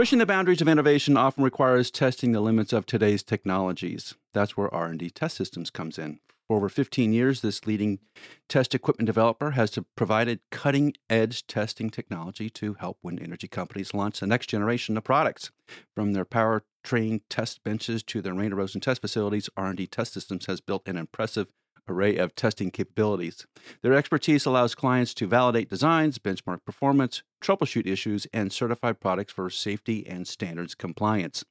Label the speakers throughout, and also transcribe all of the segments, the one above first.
Speaker 1: Pushing the boundaries of innovation often requires testing the limits of today's technologies. That's where R&D Test Systems comes in. For over 15 years, this leading test equipment developer has provided cutting-edge testing technology to help wind energy companies launch the next generation of products. From their powertrain test benches to their rain erosion test facilities, R&D Test Systems has built an impressive array of testing capabilities. Their expertise allows clients to validate designs, benchmark performance, troubleshoot issues, and certify products for safety and standards compliance.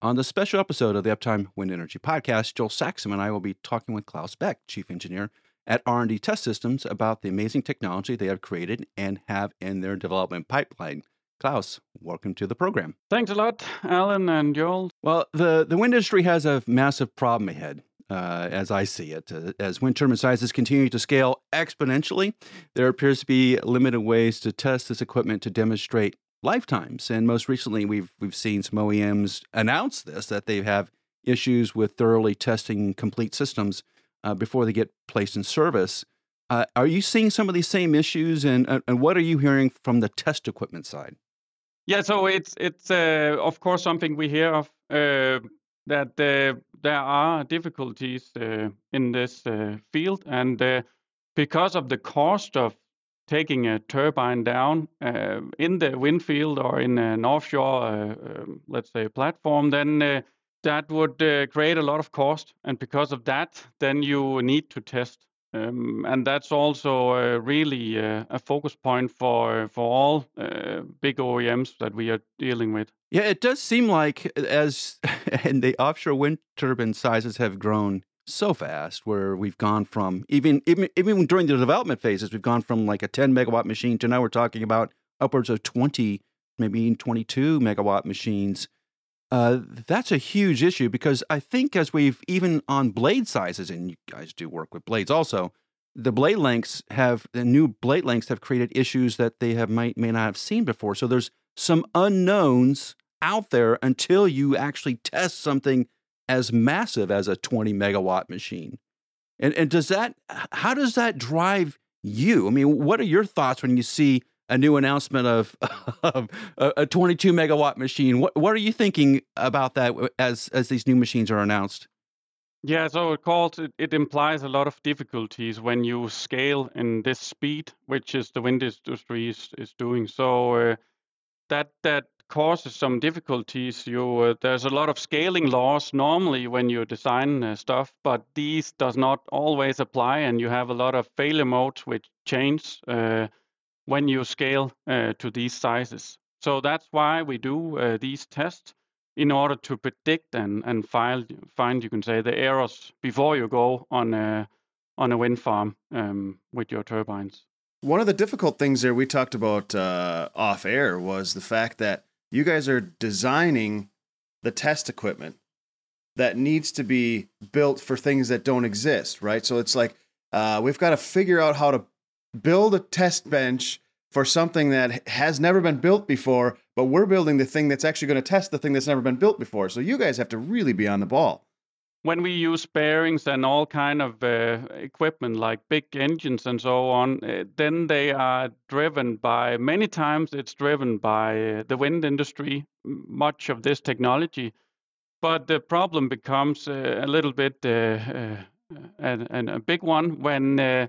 Speaker 1: On the special episode of the Uptime Wind Energy podcast, Joel Saxum and I will be talking with Claus Beck, Chief Engineer at R&D Test Systems, about the amazing technology they have created and have in their development pipeline. Claus, welcome to the program.
Speaker 2: Thanks a lot, Allen and Joel.
Speaker 1: Well, the, the wind industry has a massive problem ahead uh, as I see it. Uh, as wind turbine sizes continue to scale exponentially, there appears to be limited ways to test this equipment to demonstrate lifetimes. And most recently, we've we've seen some OEMs announce this that they have issues with thoroughly testing complete systems uh, before they get placed in service. Uh, are you seeing some of these same issues, and and what are you hearing from the test equipment side?
Speaker 2: Yeah, so it's it's uh, of course something we hear of uh, that there are difficulties uh, in this uh, field, and uh, because of the cost of taking a turbine down in the wind field or in an offshore, um, let's say, platform, then that would create a lot of cost, and because of that, then you need to test um, and that's also uh, really uh, a focus point for for all uh, big OEMs that we are dealing with.
Speaker 1: Yeah, it does seem like as and the offshore wind turbine sizes have grown so fast, where we've gone from even even even during the development phases, we've gone from like a 10 megawatt machine to now we're talking about upwards of 20, maybe 22 megawatt machines. Uh, that's a huge issue because I think as we've even on blade sizes, and you guys do work with blades also, the blade lengths have the new blade lengths have created issues that they have might may not have seen before. So there's some unknowns out there until you actually test something as massive as a 20 megawatt machine. And and does that how does that drive you? I mean, what are your thoughts when you see a new announcement of, of a 22 megawatt machine. What what are you thinking about that as as these new machines are announced?
Speaker 2: Yeah, so it calls it, it implies a lot of difficulties when you scale in this speed, which is the wind industry is, is doing. So uh, that that causes some difficulties. You uh, there's a lot of scaling laws normally when you design uh, stuff, but these does not always apply, and you have a lot of failure modes which change uh, when you scale uh, to these sizes. So that's why we do uh, these tests in order to predict and, and file, find, you can say, the errors before you go on a, on a wind farm um, with your turbines.
Speaker 3: One of the difficult things there we talked about uh, off air was the fact that you guys are designing the test equipment that needs to be built for things that don't exist, right? So it's like uh, we've got to figure out how to build a test bench for something that has never been built before, but we're building the thing that's actually going to test the thing that's never been built before. So you guys have to really be on the ball.
Speaker 2: When we use bearings and all kind of uh, equipment like big engines and so on, uh, then they are driven by many times it's driven by uh, the wind industry. Much of this technology, but the problem becomes uh, a little bit and, and, a big one when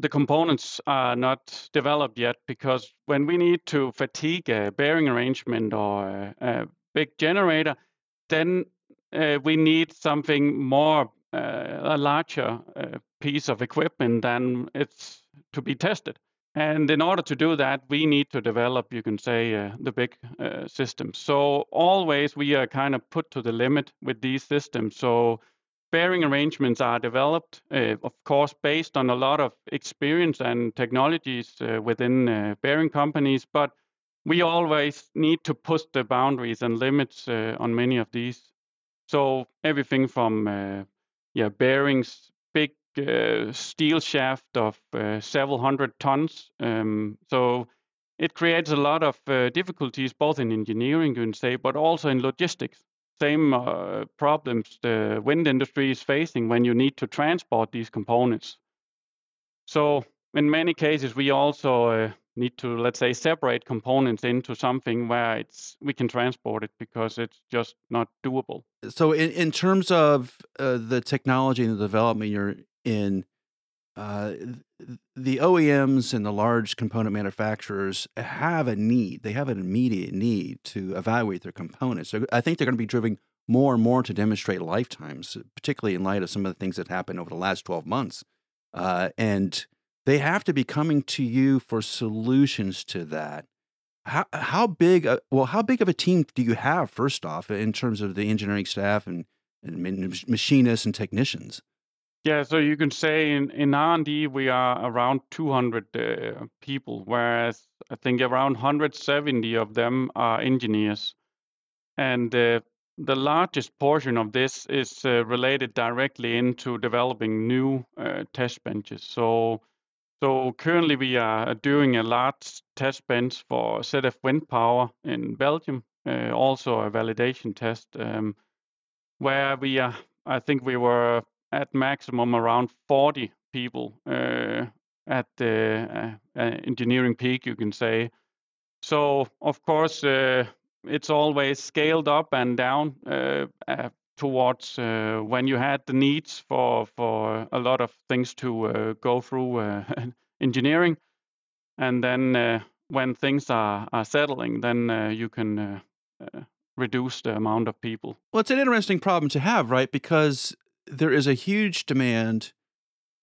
Speaker 2: the components are not developed yet because when we need to fatigue a bearing arrangement or a, a big generator, then uh, we need something more, uh, a larger uh, piece of equipment than it's to be tested. And in order to do that, we need to develop, you can say, uh, the big uh, systems. So always we are kind of put to the limit with these systems. So bearing arrangements are developed, uh, of course, based on a lot of experience and technologies uh, within uh, bearing companies, but we always need to push the boundaries and limits uh, on many of these. So everything from uh, yeah bearings, big uh, steel shaft of several hundred tons. Um, so it creates a lot of difficulties both in engineering, you can say, but also in logistics same uh, problems the wind industry is facing when you need to transport these components. So in many cases, we also uh, need to let's say separate components into something where it's we can transport it because it's just not doable.
Speaker 1: So, in, in terms of uh, the technology and the development you're in, uh, the OEMs and the large component manufacturers have a need. They have an immediate need to evaluate their components. So I think they're going to be driven more and more to demonstrate lifetimes, particularly in light of some of the things that happened over the last 12 months. Uh, and they have to be coming to you for solutions to that. How, how big, a, well, how big of a team do you have, first off, in terms of the engineering staff and, and machinists and technicians?
Speaker 2: Yeah, so you can say in, in R&D we are around 200 uh, people, whereas I think around 170 of them are engineers. And uh, the largest portion of this is uh, related directly into developing new uh, test benches. So, so currently we are doing a large test bench for ZF Wind Power in Belgium, uh, also a validation test, um, where we are. I think we were at maximum around 40 people uh, at the uh, uh, engineering peak, you can say. So of course it's always scaled up and down uh, uh, towards uh, when you had the needs for for a lot of things to go through engineering, and then when things are, are settling, then you can reduce the amount of people.
Speaker 1: Well, it's an interesting problem to have, right? Because there is a huge demand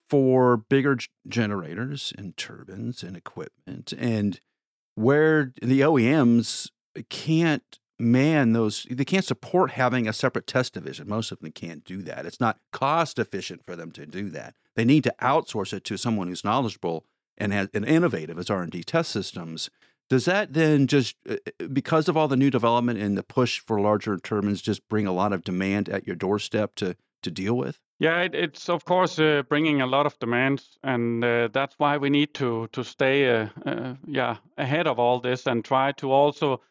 Speaker 1: for bigger g- generators and turbines and equipment, and where the OEMs can't man those they can't support having a separate test division. Most of them can't do that. It's not cost efficient for them to do that. They need to outsource it to someone who's knowledgeable and has and innovative as r&d test systems. Does that then just uh, uh, because of all the new development and the push for larger turbines just bring a lot of demand at your doorstep to to deal with
Speaker 2: yeah it, it's of course uh, bringing a lot of demands and uh, that's why we need to to stay uh, uh yeah ahead of all this and try to also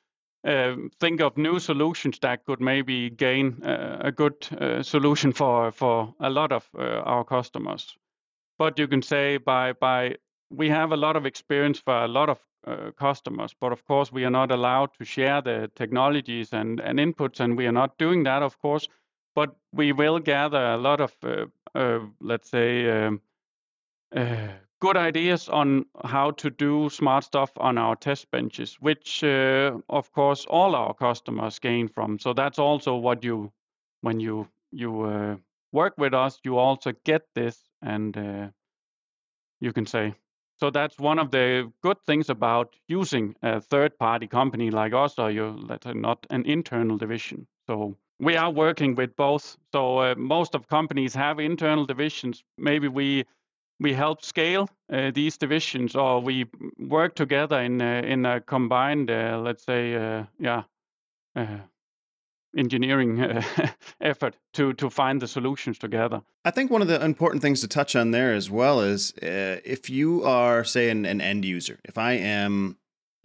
Speaker 2: um, think of new solutions that could maybe gain uh, a good uh, solution for for a lot of our customers. But you can say by by we have a lot of experience for a lot of customers, but of course we are not allowed to share the technologies and, and inputs, and we are not doing that, of course. But we will gather a lot of, uh, uh, let's say, um, good ideas on how to do smart stuff on our test benches, which uh, of course all our customers gain from. So that's also what you, when you you uh, work with us, you also get this, and uh, you can say. So that's one of the good things about using a third-party company like us, or you let's say not an internal division. So we are working with both. So uh, most of companies have internal divisions. Maybe we we help scale uh, these divisions or we work together in uh, in a combined uh, let's say uh, yeah uh, engineering effort to to find the solutions together
Speaker 3: i think one of the important things to touch on there as well is if you are say an, an end user if i am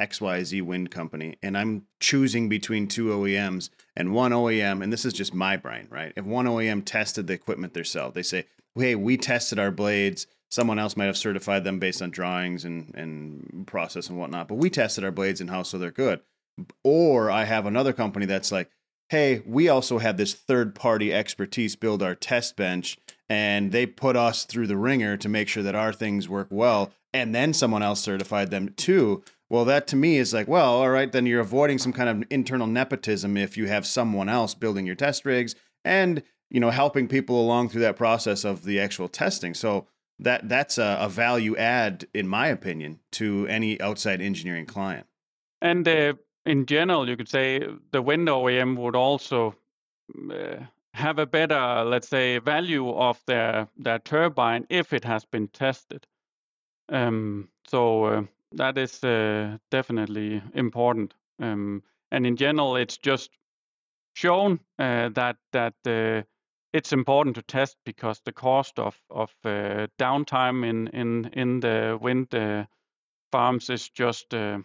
Speaker 3: xyz wind company and i'm choosing between two oems and one oem and this is just my brain right if one oem tested the equipment themselves they say hey we tested our blades someone else might have certified them based on drawings and, and process and whatnot. But we tested our blades in house, so they're good. Or I have another company that's like, hey, we also have this third party expertise build our test bench, and they put us through the ringer to make sure that our things work well. And then someone else certified them too. Well, that to me is like, well, all right, then you're avoiding some kind of internal nepotism if you have someone else building your test rigs and you know helping people along through that process of the actual testing. So that that's a, a, value add, in my opinion, to any outside engineering client.
Speaker 2: And uh, in general, you could say the wind OEM would also uh, have a better, let's say, value of their their turbine if it has been tested. Um, so uh, that is uh, definitely important. Um, and in general, it's just shown uh, that that uh, it's important to test because the cost of of uh, downtime in in in the wind uh, farms is just uh,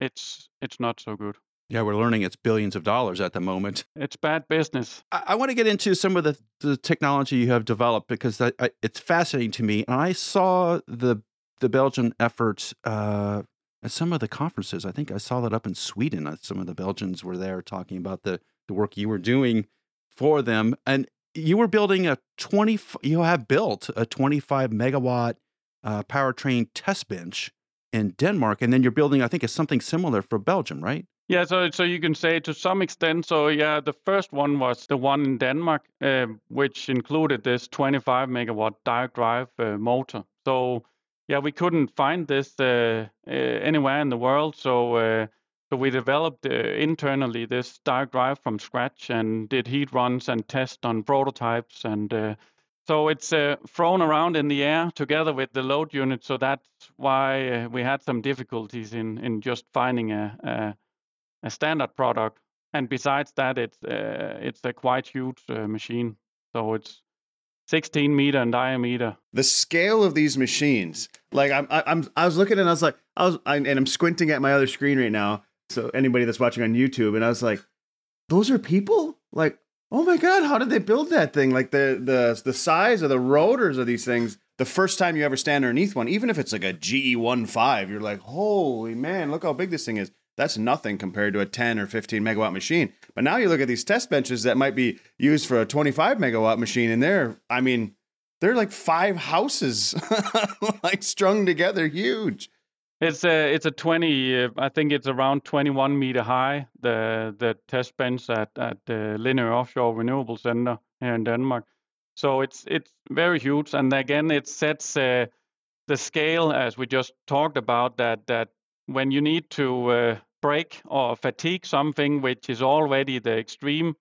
Speaker 2: it's it's not so good.
Speaker 1: Yeah, we're learning it's billions of dollars at the moment.
Speaker 2: It's bad business.
Speaker 1: I, I want to get into some of the, the technology you have developed because I, I, it's fascinating to me. And I saw the the Belgian efforts uh, at some of the conferences. I think I saw that up in Sweden. Uh, some of the Belgians were there talking about the the work you were doing for them, and you were building a twenty. You have built a twenty five megawatt uh, powertrain test bench in Denmark, and then you're building, I think, it's something similar for Belgium, right?
Speaker 2: Yeah, so so you can say to some extent. So yeah, the first one was the one in Denmark, uh, which included this 25 megawatt direct drive uh, motor. So yeah, we couldn't find this uh, uh anywhere in the world. So uh, so we developed uh, internally this direct drive from scratch and did heat runs and tests on prototypes and so it's uh, thrown around in the air together with the load unit. So that's why uh, we had some difficulties in, in just finding a, a, a standard product. And besides that, it's uh, it's a quite huge uh, machine. So it's 16 meter in diameter.
Speaker 3: The scale of these machines, like I'm, I'm, I was looking and I was like, I was, I, and I'm squinting at my other screen right now. So anybody that's watching on YouTube, and I was like, those are people. Like oh my god, how did they build that thing? Like the the the size of the rotors of these things. The first time you ever stand underneath one, even if it's like a GE15, you're like, holy man, look how big this thing is. That's nothing compared to a 10 or 15 megawatt machine. But now you look at these test benches that might be used for a 25 megawatt machine, and they're, I mean, they're like five houses, like strung together, huge.
Speaker 2: It's a it's a 20. Uh, I think it's around 21 meter high. The the test bench at at the Lindø Offshore Renewable Center here in Denmark. So it's it's very huge, and again, it sets uh, the scale as we just talked about. That that when you need to uh, break or fatigue something which is already the extreme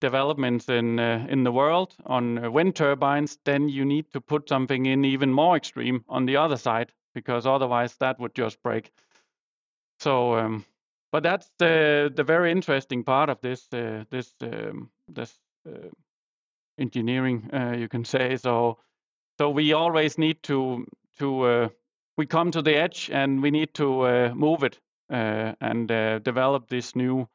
Speaker 2: developments in uh, in the world on uh, wind turbines, then you need to put something in even more extreme on the other side because otherwise that would just break. So, um, but that's the the very interesting part of this uh, this um, this uh, engineering, uh, you can say. So, so we always need to to uh, we come to the edge and we need to uh, move it uh, and develop these new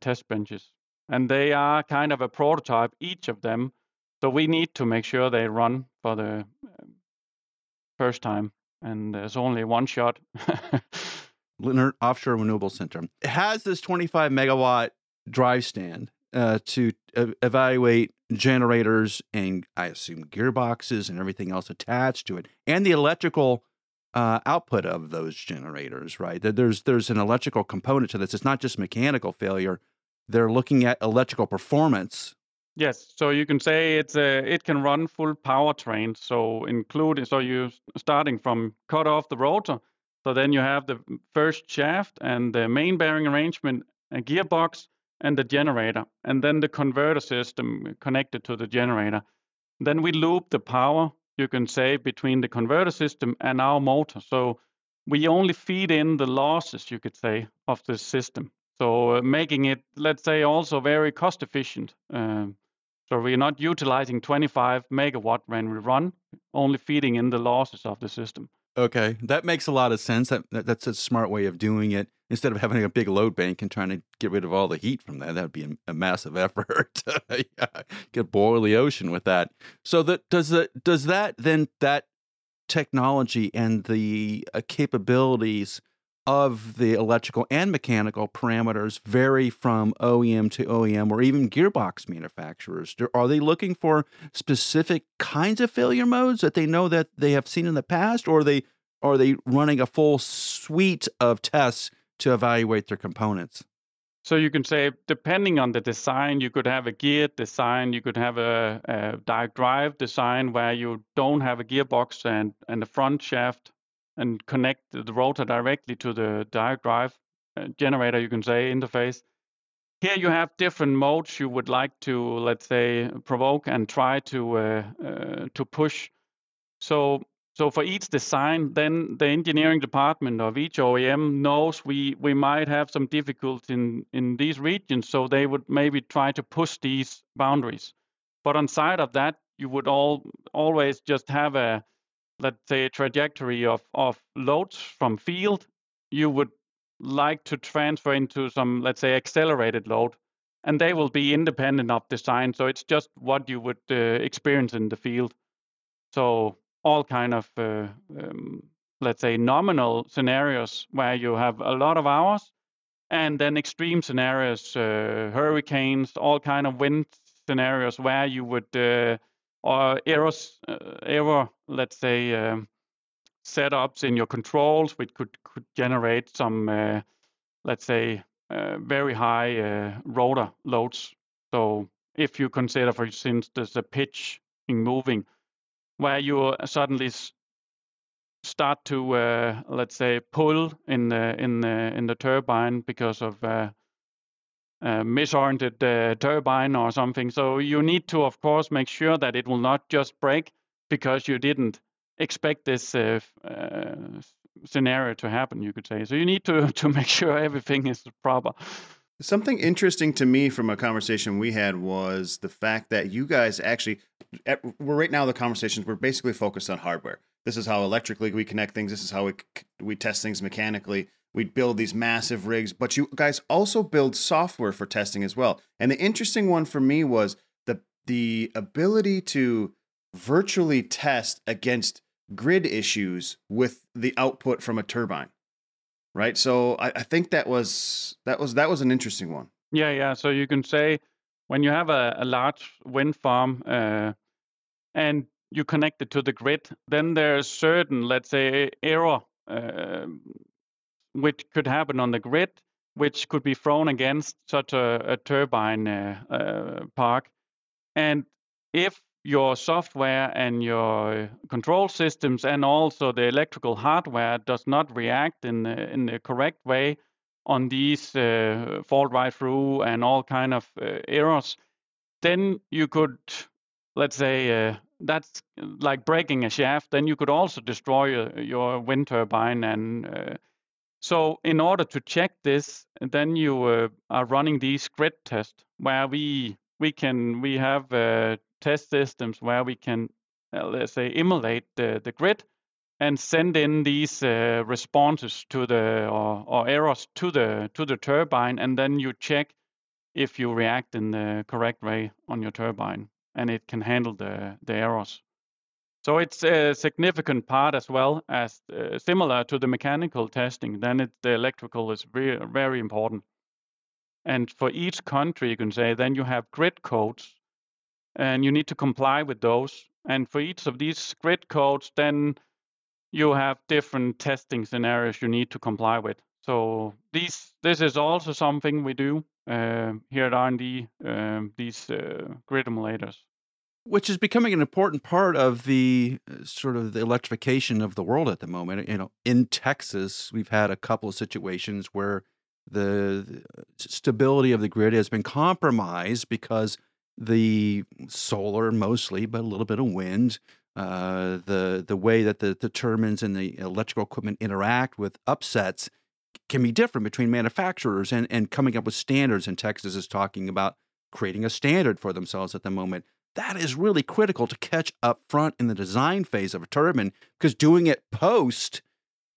Speaker 2: test benches. And they are kind of a prototype, each of them. So we need to make sure they run for the um, first time and there's only one shot.
Speaker 1: Lindø Offshore Renewable Center it has this 25 megawatt drive stand uh, to uh, evaluate generators and I assume gearboxes and everything else attached to it, and the electrical uh, output of those generators. Right, there's there's an electrical component to this. It's not just mechanical failure. They're looking at electrical performance
Speaker 2: Yes, so you can say it's a, it can run full powertrain. So including so you starting from cut off the rotor. So then you have the first shaft and the main bearing arrangement, a gearbox, and the generator, and then the converter system connected to the generator. Then we loop the power, you can say, between the converter system and our motor. So we only feed in the losses, you could say, of the system. So uh, making it, let's say, also very cost efficient. Um, so we're not utilizing 25 megawatt when we run, only feeding in the losses of the system.
Speaker 1: Okay, that makes a lot of sense. That, that, that's a smart way of doing it. Instead of having a big load bank and trying to get rid of all the heat from that, that'd be a, a massive effort. yeah, boil the ocean with that. So that does that does that then that technology and the uh, capabilities of the electrical and mechanical parameters vary from OEM to OEM or even gearbox manufacturers? Are they looking for specific kinds of failure modes that they know that they have seen in the past, or are they are they running a full suite of tests to evaluate their components?
Speaker 2: So you can say, depending on the design, you could have a gear design, you could have a, a direct drive design where you don't have a gearbox and, and a front shaft and connect the rotor directly to the direct drive uh, generator, you can say, interface. Here you have different modes you would like to, let's say, provoke and try to uh, uh, to push. So, so for each design, then the engineering department of each OEM knows we we might have some difficulty in in these regions, so they would maybe try to push these boundaries. But on side of that, you would all always just have a let's say, trajectory of, of loads from field, you would like to transfer into some, let's say, accelerated load, and they will be independent of design. So it's just what you would uh, experience in the field. So all kind of uh, um, let's say, nominal scenarios where you have a lot of hours, and then extreme scenarios, uh, hurricanes, all kind of wind scenarios where you would, uh, or errors, uh, error, let's say, um, setups in your controls, which could could generate some, uh, let's say, uh, very high uh, rotor loads. So if you consider, for instance, there's a pitch in moving, where you suddenly start to uh, let's say pull in the in the in the turbine because of uh, misoriented uh, turbine or something. So you need to, of course, make sure that it will not just break because you didn't expect this uh, uh, scenario to happen. You could say. So you need to to make sure everything is proper.
Speaker 3: Something interesting to me from a conversation we had was the fact that you guys actually, we're right now the conversations we're basically focused on hardware. This is how electrically we connect things. This is how we we test things mechanically. We build these massive rigs, but you guys also build software for testing as well. And the interesting one for me was the the ability to virtually test against grid issues with the output from a turbine right? So I, I think that was that was that was an interesting one.
Speaker 2: Yeah, yeah. So you can say when you have a, a large wind farm uh, and you connect it to the grid, then there's certain, let's say, error uh, which could happen on the grid, which could be thrown against such a, a turbine uh, uh park. And if your software and your control systems and also the electrical hardware does not react in the, in the correct way on these uh, fault ride through and all kind of uh, errors then you could let's say uh, that's like breaking a shaft then you could also destroy your, your wind turbine and uh, so in order to check this then you uh, are running these grid tests where we we can we have uh, test systems where we can, uh, let's say, emulate the, the grid and send in these uh, responses to the or, or, errors to the to the turbine, and then you check if you react in the correct way on your turbine, and it can handle the the errors. So it's a significant part as well as uh, similar to the mechanical testing. Then it, the electrical is very very important. And for each country, you can say then you have grid codes and you need to comply with those. And for each of these grid codes, then you have different testing scenarios you need to comply with. So these this is also something we do uh, here at R&D. Um, these uh, grid emulators,
Speaker 1: which is becoming an important part of the uh, sort of the electrification of the world at the moment. You know, in Texas, we've had a couple of situations where the, the stability of the grid has been compromised because the solar mostly, but a little bit of wind. Uh, the the way that the, the turbines and the electrical equipment interact with upsets can be different between manufacturers and, and coming up with standards. And Texas is talking about creating a standard for themselves at the moment. That is really critical to catch up front in the design phase of a turbine because doing it post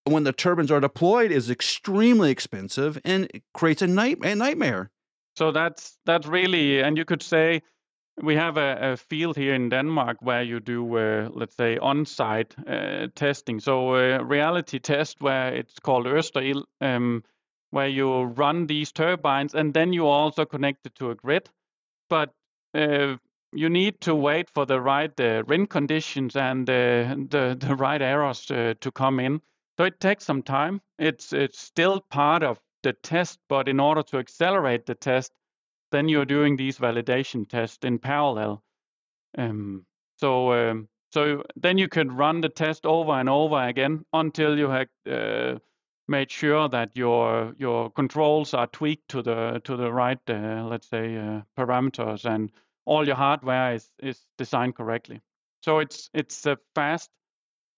Speaker 1: when the turbines are deployed is extremely expensive and creates a, night, a nightmare.
Speaker 2: So that's that's really, and you could say we have a, a field here in Denmark where you do, uh, let's say, on-site uh, testing. So a uh, reality test where it's called Østerild, um, where you run these turbines and then you also connect it to a grid. But uh, you need to wait for the right uh, wind conditions and uh, the the right errors to come in. So it takes some time. It's it's still part of the test, but in order to accelerate the test, then you're doing these validation tests in parallel. Um, so um, so then you can run the test over and over again until you have uh, made sure that your your controls are tweaked to the to the right uh, let's say uh, parameters and all your hardware is is designed correctly. So it's it's a fast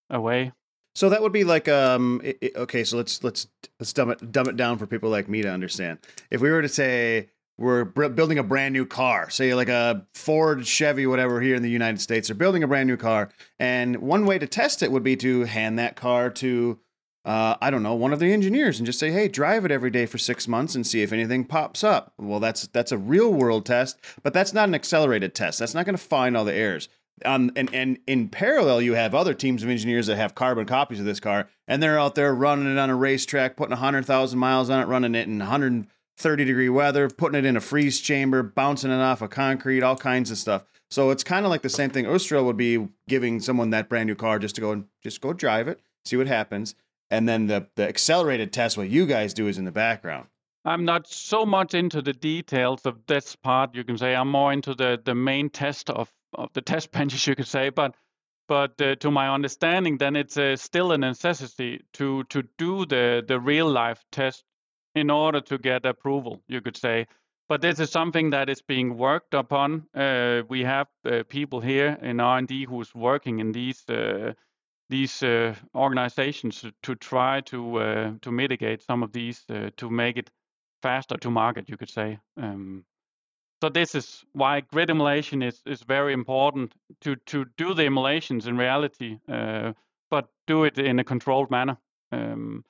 Speaker 2: way
Speaker 3: so that would be like um it, it, okay, so let's let's let's dumb it dumb it down for people like me to understand. If we were to say we're building a brand new car, say like a Ford, Chevy, whatever here in the United States, they're building a brand new car, and one way to test it would be to hand that car to uh, I don't know, one of the engineers and just say, "Hey, drive it every day for six months and see if anything pops up." Well, that's that's a real world test, but that's not an accelerated test. That's not going to find all the errors. um, and and in parallel, you have other teams of engineers that have carbon copies of this car, and they're out there running it on a racetrack, putting hundred thousand miles on it, running it in 130 degree weather, putting it in a freeze chamber, bouncing it off of concrete, all kinds of stuff. So it's kind of like the same thing. Østerild would be giving someone that brand new car just to go and just go drive it, see what happens, and then the the accelerated test, what you guys do, is in the background.
Speaker 2: I'm not so much into the details of this part. You can say I'm more into the the main test of of the test benches, you could say. But but uh, to my understanding, then it's uh, still a necessity to to do the the real life test in order to get approval, you could say. But this is something that is being worked upon. Uh, we have uh, people here in R&D who's working in these uh, these uh, organizations to, try to to mitigate some of these to make it faster to market, you could say. Um, so this is why grid emulation is, is very important to, to do the emulations in reality, uh, but do it in a controlled manner. Um,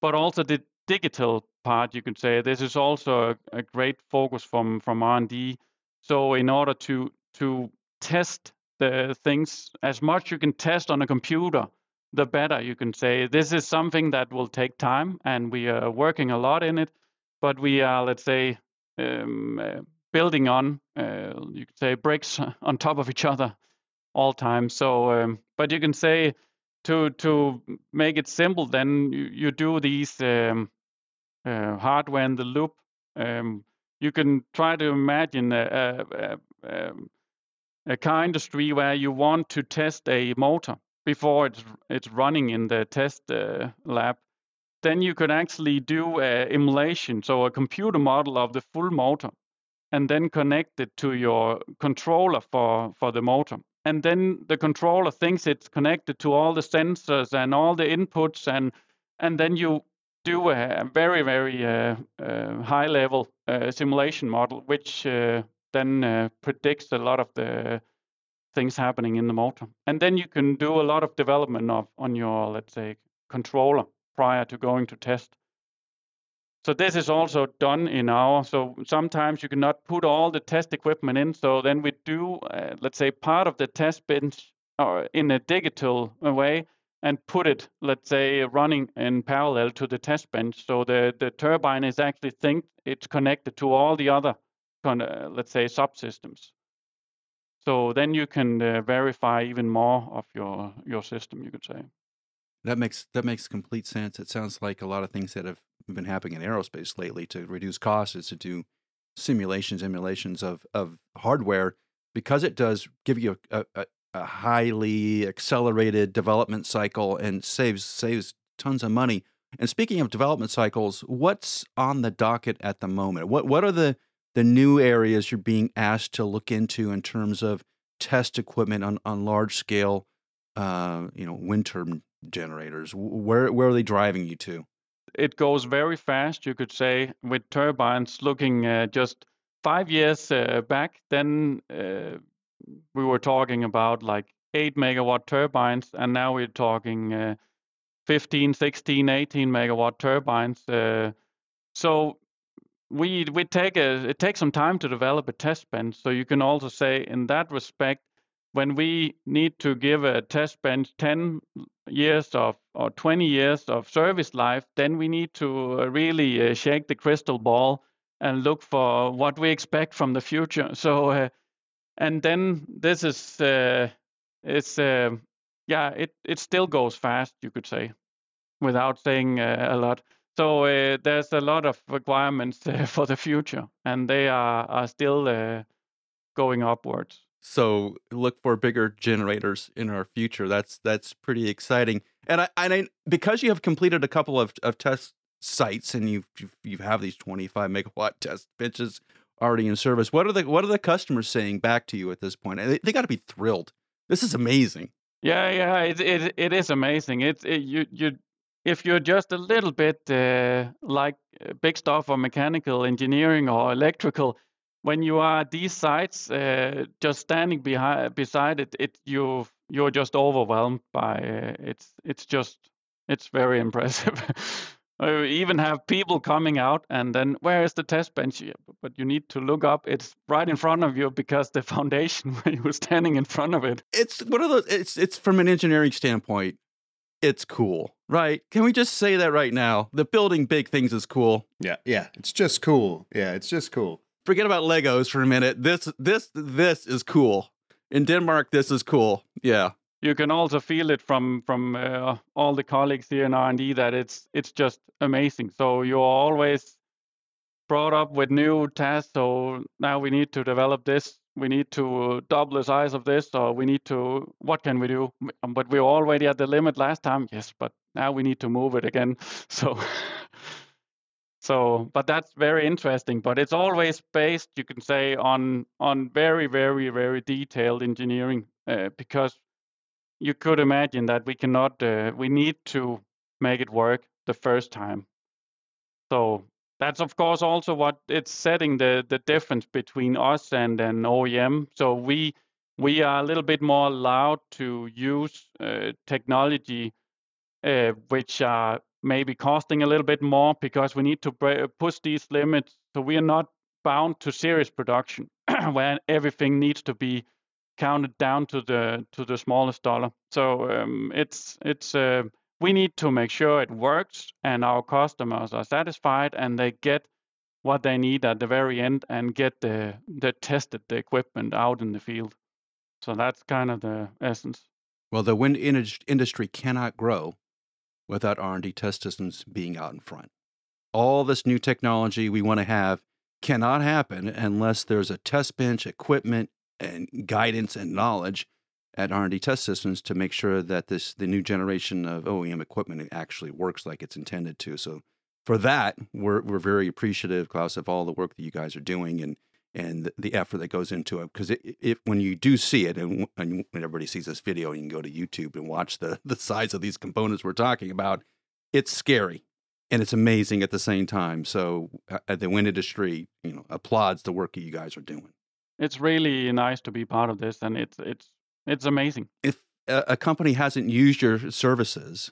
Speaker 2: but also the digital part, you could say, this is also a, a great focus from from R&D. So in order to to test the things as much you can test on a computer, the better you can say. This is something that will take time, and we are working a lot in it. But we are, let's say, um, uh, building on, uh, you could say, bricks on top of each other all time. So, um, but you can say to to make it simple, then you, you do these um, uh, hardware in the loop. Um, you can try to imagine a, a, a, a, car industry where you want to test a motor before it's it's running in the test uh, lab. Then you could actually do a emulation, so a computer model of the full motor and then connect it to your controller for, for the motor. And then the controller thinks it's connected to all the sensors and all the inputs, and and then you do a very very uh, uh, high level uh, simulation model, which uh, then uh, predicts a lot of the things happening in the motor. And then you can do a lot of development of on your let's say controller prior to going to test. So this is also done in our, so sometimes you cannot put all the test equipment in. So then we do, uh, let's say, part of the test bench or in a digital way and put it, let's say, running in parallel to the test bench. So the, the turbine is actually think it's connected to all the other, uh, let's say, subsystems. So then you can uh, verify even more of your your system, you could say.
Speaker 1: That makes that makes complete sense. It sounds like a lot of things that have been happening in aerospace lately to reduce costs is to do simulations, emulations of of hardware because it does give you a, a, a highly accelerated development cycle and saves saves tons of money. And speaking of development cycles, what's on the docket at the moment? What what are the the new areas you're being asked to look into in terms of test equipment on, on large scale, uh, you know, wind turbine generators? Where where are they driving you to?
Speaker 2: It goes very fast, you could say, with turbines. Looking uh, just five years uh, back, then uh, we were talking about like eight megawatt turbines, and now we're talking uh, 15, 16, 18 megawatt turbines. Uh, so we we take a it takes some time to develop a test bench. So you can also say in that respect when we need to give a test bench 10 years of or 20 years of service life, then we need to uh, really uh, shake the crystal ball and look for what we expect from the future. So, uh, and then this is uh, it's uh, yeah, it it still goes fast, you could say, without saying uh, a lot. So eh, there's a lot of requirements eh, for the future, and they are are still eh, going upwards.
Speaker 1: So look for bigger generators in our future. That's that's pretty exciting. And I, and I because you have completed a couple of, of test sites and you've, you've you have these 25 megawatt test benches already in service. What are the what are the customers saying back to you at this point? They, they got to be thrilled. This is amazing.
Speaker 2: Yeah, yeah, it it, it is amazing. It's it, you you if you're just a little bit uh, like uh, big stuff or mechanical engineering or electrical, when you are at these sites, uh, just standing behind beside it, it you you're just overwhelmed by uh, it's it's just it's very impressive. Uh, even have people coming out and then where is the test bench? But you need to look up. It's right in front of you because the foundation where you were standing in front of it.
Speaker 1: It's one of those. It's it's from an engineering standpoint. It's cool, right? Can we just say that right now? The building big things is cool.
Speaker 3: Yeah, yeah. It's just cool. Yeah, it's just cool.
Speaker 1: Forget about Legos for a minute. This this this is cool. In Denmark, this is cool. Yeah
Speaker 2: you can also feel it from from uh, all the colleagues here in R&D that it's it's just amazing. So you're always brought up with new tasks. So now we need to develop this. We need to double the size of this, or we need to. What can we do? But we were already at the limit last time. Yes, but now we need to move it again. So. So, but that's very interesting. But it's always based, you can say, on on very, very, very detailed engineering, uh, because you could imagine that we cannot, uh, we need to make it work the first time. So that's of course also what it's setting the the difference between us and an OEM. So we we are a little bit more allowed to use uh, technology uh, which are maybe costing a little bit more because we need to push these limits. So we are not bound to series production where everything needs to be counted down to the to the smallest dollar. So um, it's it's uh, we need to make sure it works and our customers are satisfied and they get what they need at the very end and get the the tested the equipment out in the field. So that's kind of the essence.
Speaker 1: Well, the wind industry cannot grow without R&D test systems being out in front. All this new technology we want to have cannot happen unless there's a test bench, equipment, and guidance and knowledge at R&D test systems to make sure that this the new generation of OEM equipment actually works like it's intended to. So for that, we're we're very appreciative, Claus, of all the work that you guys are doing and and the effort that goes into it. Because if when you do see it, and, and when everybody sees this video, you can go to YouTube and watch the the size of these components we're talking about. It's scary and it's amazing at the same time. So uh, the wind industry, you know, applauds the work that you guys are doing
Speaker 2: it's really nice to be part of this, and it's it's it's amazing.
Speaker 1: If a, a company hasn't used your services,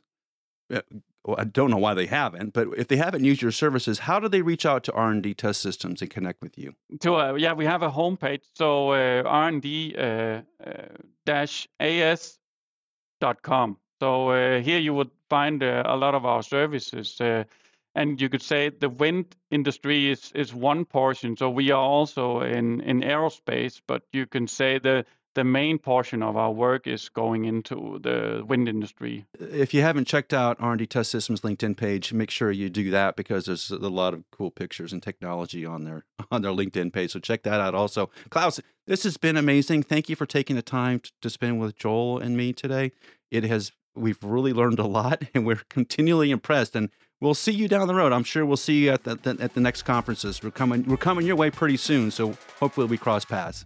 Speaker 1: uh, well, I don't know why they haven't, but if they haven't used your services, how do they reach out to R and D test systems and connect with you?
Speaker 2: To uh, yeah, we have a homepage, so uh, R and D uh, dash as dot com. So uh, here you would find a lot of our services and you could say the wind industry is is one portion. So we are also in in aerospace, but you can say the the main portion of our work is going into the wind industry.
Speaker 1: If you haven't checked out R&D Test Systems LinkedIn page, make sure you do that because there's a lot of cool pictures and technology on their on their LinkedIn page. So check that out also. Claus, this has been amazing. Thank you for taking the time to spend with Joel and me today. It has we've really learned a lot and we're continually impressed and we'll see you down the road. I'm sure we'll see you at the, the, at the next conferences. We're coming we're coming your way pretty soon, so hopefully we cross paths.